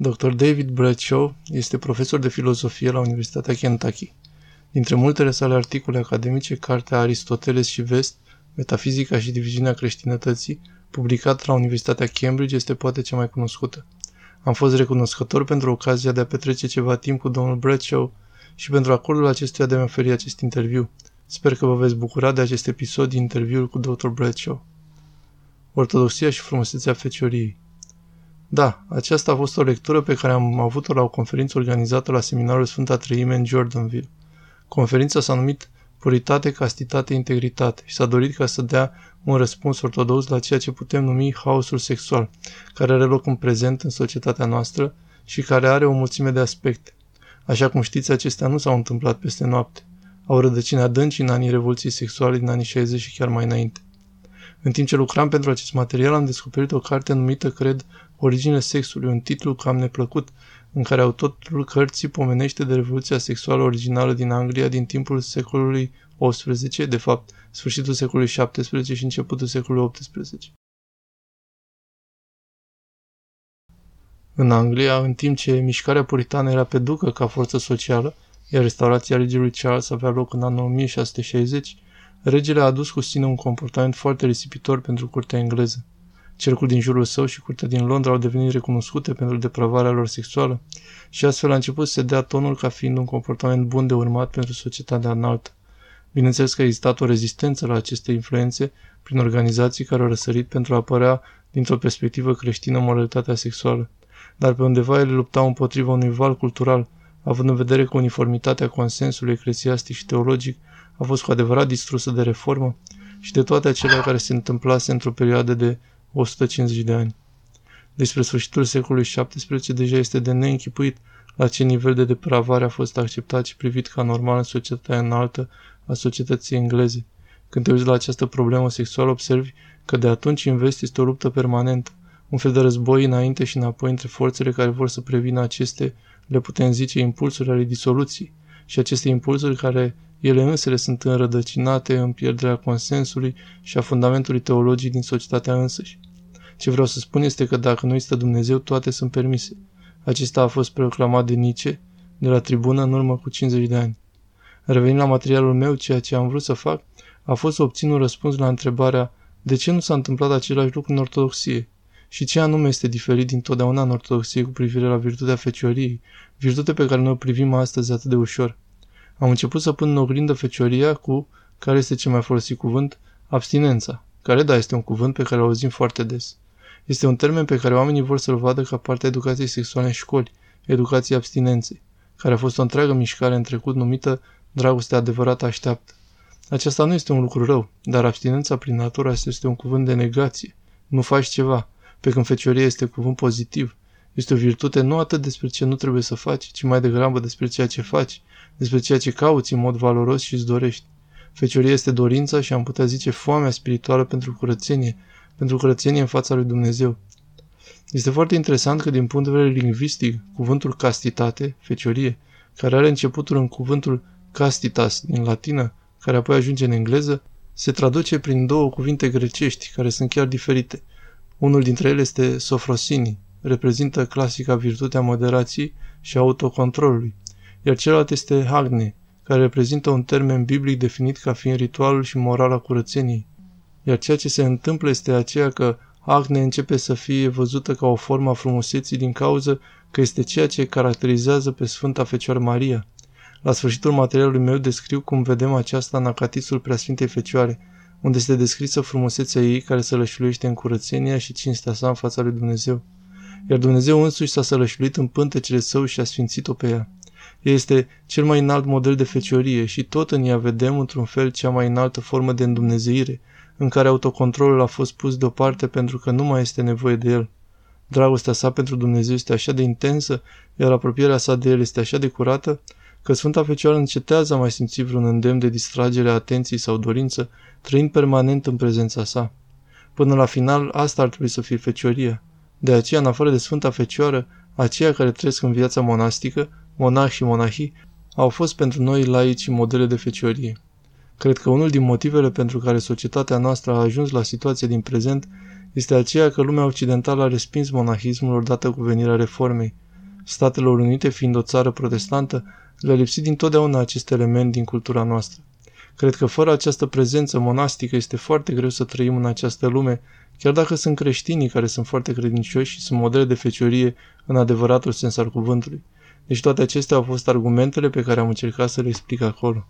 Dr. David Bradshaw este profesor de filozofie la Universitatea Kentucky. Dintre multele sale articole academice, cartea Aristoteles și Vest, Metafizica și diviziunea creștinătății, publicată la Universitatea Cambridge, este poate cea mai cunoscută. Am fost recunoscător pentru ocazia de a petrece ceva timp cu domnul Bradshaw și pentru acordul acestuia de a-mi oferi acest interviu. Sper că vă veți bucura de acest episod din interviul cu Dr. Bradshaw. Ortodoxia și frumusețea fecioriei Da, aceasta a fost o lectură pe care am avut-o la o conferință organizată la seminarul Sfânta Treime în Jordanville. Conferința s-a numit Puritate, Castitate, Integritate și s-a dorit ca să dea un răspuns ortodox la ceea ce putem numi haosul sexual, care are loc în prezent în societatea noastră și care are o mulțime de aspecte. Așa cum știți, acestea nu s-au întâmplat peste noapte. Au rădăcini adânci în anii Revoluției Sexuale din anii 60 și chiar mai înainte. În timp ce lucram pentru acest material, am descoperit o carte numită, cred, Originea sexului, un titlu cam neplăcut, în care autorul cărții pomenește de revoluția sexuală originală din Anglia din timpul secolului XVIII, de fapt, sfârșitul secolului XVII și începutul secolului XVIII. În Anglia, în timp ce mișcarea puritană era pe ducă ca forță socială, iar restaurația regelui Charles avea loc în anul 1660, regele a adus cu sine un comportament foarte risipitor pentru curtea engleză. Cercul din jurul său și curtea din Londra au devenit recunoscute pentru depravarea lor sexuală și astfel a început să se dea tonul ca fiind un comportament bun de urmat pentru societatea înaltă. Bineînțeles că a existat o rezistență la aceste influențe prin organizații care au răsărit pentru a apărea dintr-o perspectivă creștină moralitatea sexuală. Dar pe undeva ele luptau împotriva unui val cultural, având în vedere că uniformitatea consensului eclesiastic și teologic a fost cu adevărat distrusă de reformă și de toate acelea care se întâmplase într-o perioadă de 150 de ani. Despre sfârșitul secolului XVII deja este de neînchipuit la ce nivel de depravare a fost acceptat și privit ca normal în societatea înaltă a societății engleze. Când te uiți la această problemă sexuală, observi că de atunci în vest este o luptă permanentă, un fel de război înainte și înapoi între forțele care vor să prevină aceste, le putem zice, impulsuri ale disoluției și aceste impulsuri care ele însele sunt înrădăcinate în pierderea consensului și a fundamentului teologic din societatea însăși. Ce vreau să spun este că dacă nu este Dumnezeu, toate sunt permise. Acesta a fost proclamat de Nietzsche, de la tribună, în urmă cu 50 de ani. Revenind la materialul meu, ceea ce am vrut să fac a fost să obțin un răspuns la întrebarea de ce nu s-a întâmplat același lucru în ortodoxie și ce anume este diferit din totdeauna în ortodoxie cu privire la virtutea fecioriei, virtute pe care noi o privim astăzi atât de ușor. Am început să pun în oglindă fecioria cu, care este cel mai folosit cuvânt, abstinența, care da este un cuvânt pe care îl auzim foarte des. Este un termen pe care oamenii vor să-l vadă ca parte a educației sexuale în școli, educației abstinenței, care a fost o întreagă mișcare în trecut numită dragostea adevărată așteaptă. Aceasta nu este un lucru rău, dar abstinența prin natură este un cuvânt de negație. Nu faci ceva, pe când fecioria este cuvânt pozitiv. Este o virtute nu atât despre ce nu trebuie să faci, ci mai degrabă despre ceea ce faci, despre ceea ce cauți în mod valoros și îți dorești. Fecioria este dorința și am putea zice foamea spirituală pentru curățenie, pentru curățenie în fața lui Dumnezeu. Este foarte interesant că din punct de vedere lingvistic, cuvântul castitate, feciorie, care are începutul în cuvântul castitas din latină, care apoi ajunge în engleză, se traduce prin două cuvinte grecești, care sunt chiar diferite. Unul dintre ele este sofrosini, reprezintă clasica virtutea moderației și autocontrolului, iar celălalt este hagne, care reprezintă un termen biblic definit ca fiind ritualul și morala curățeniei. Iar ceea ce se întâmplă este aceea că acne începe să fie văzută ca o formă a frumuseții din cauză că este ceea ce caracterizează pe Sfânta Fecioară Maria. La sfârșitul materialului meu descriu cum vedem aceasta în Acatisul Preasfintei Fecioare, unde este descrisă frumusețea ei care se lășluiește în curățenia și cinstea sa în fața lui Dumnezeu. Iar Dumnezeu însuși s-a sălășluit în pântecele său și a sfințit-o pe ea. Ea este cel mai înalt model de feciorie și tot în ea vedem într-un fel cea mai înaltă formă de îndumnezeire, în care autocontrolul a fost pus deoparte pentru că nu mai este nevoie de el. Dragostea sa pentru Dumnezeu este așa de intensă, iar apropierea sa de el este așa de curată, că Sfânta Fecioară încetează a mai simți vreun îndemn de distragere a atenției sau dorință, trăind permanent în prezența sa. Până la final, asta ar trebui să fie fecioria. De aceea, în afară de Sfânta Fecioară, aceia care trăiesc în viața monastică, monahi și monahii, au fost pentru noi laici modele de feciorie. Cred că unul din motivele pentru care societatea noastră a ajuns la situația din prezent este aceea că lumea occidentală a respins monahismul odată cu venirea reformei. Statelor Unite, fiind o țară protestantă, le-a lipsit dintotdeauna acest element din cultura noastră. Cred că fără această prezență monastică este foarte greu să trăim în această lume, chiar dacă sunt creștinii care sunt foarte credincioși și sunt modele de feciorie în adevăratul sens al cuvântului. Deci toate acestea au fost argumentele pe care am încercat să le explic acolo.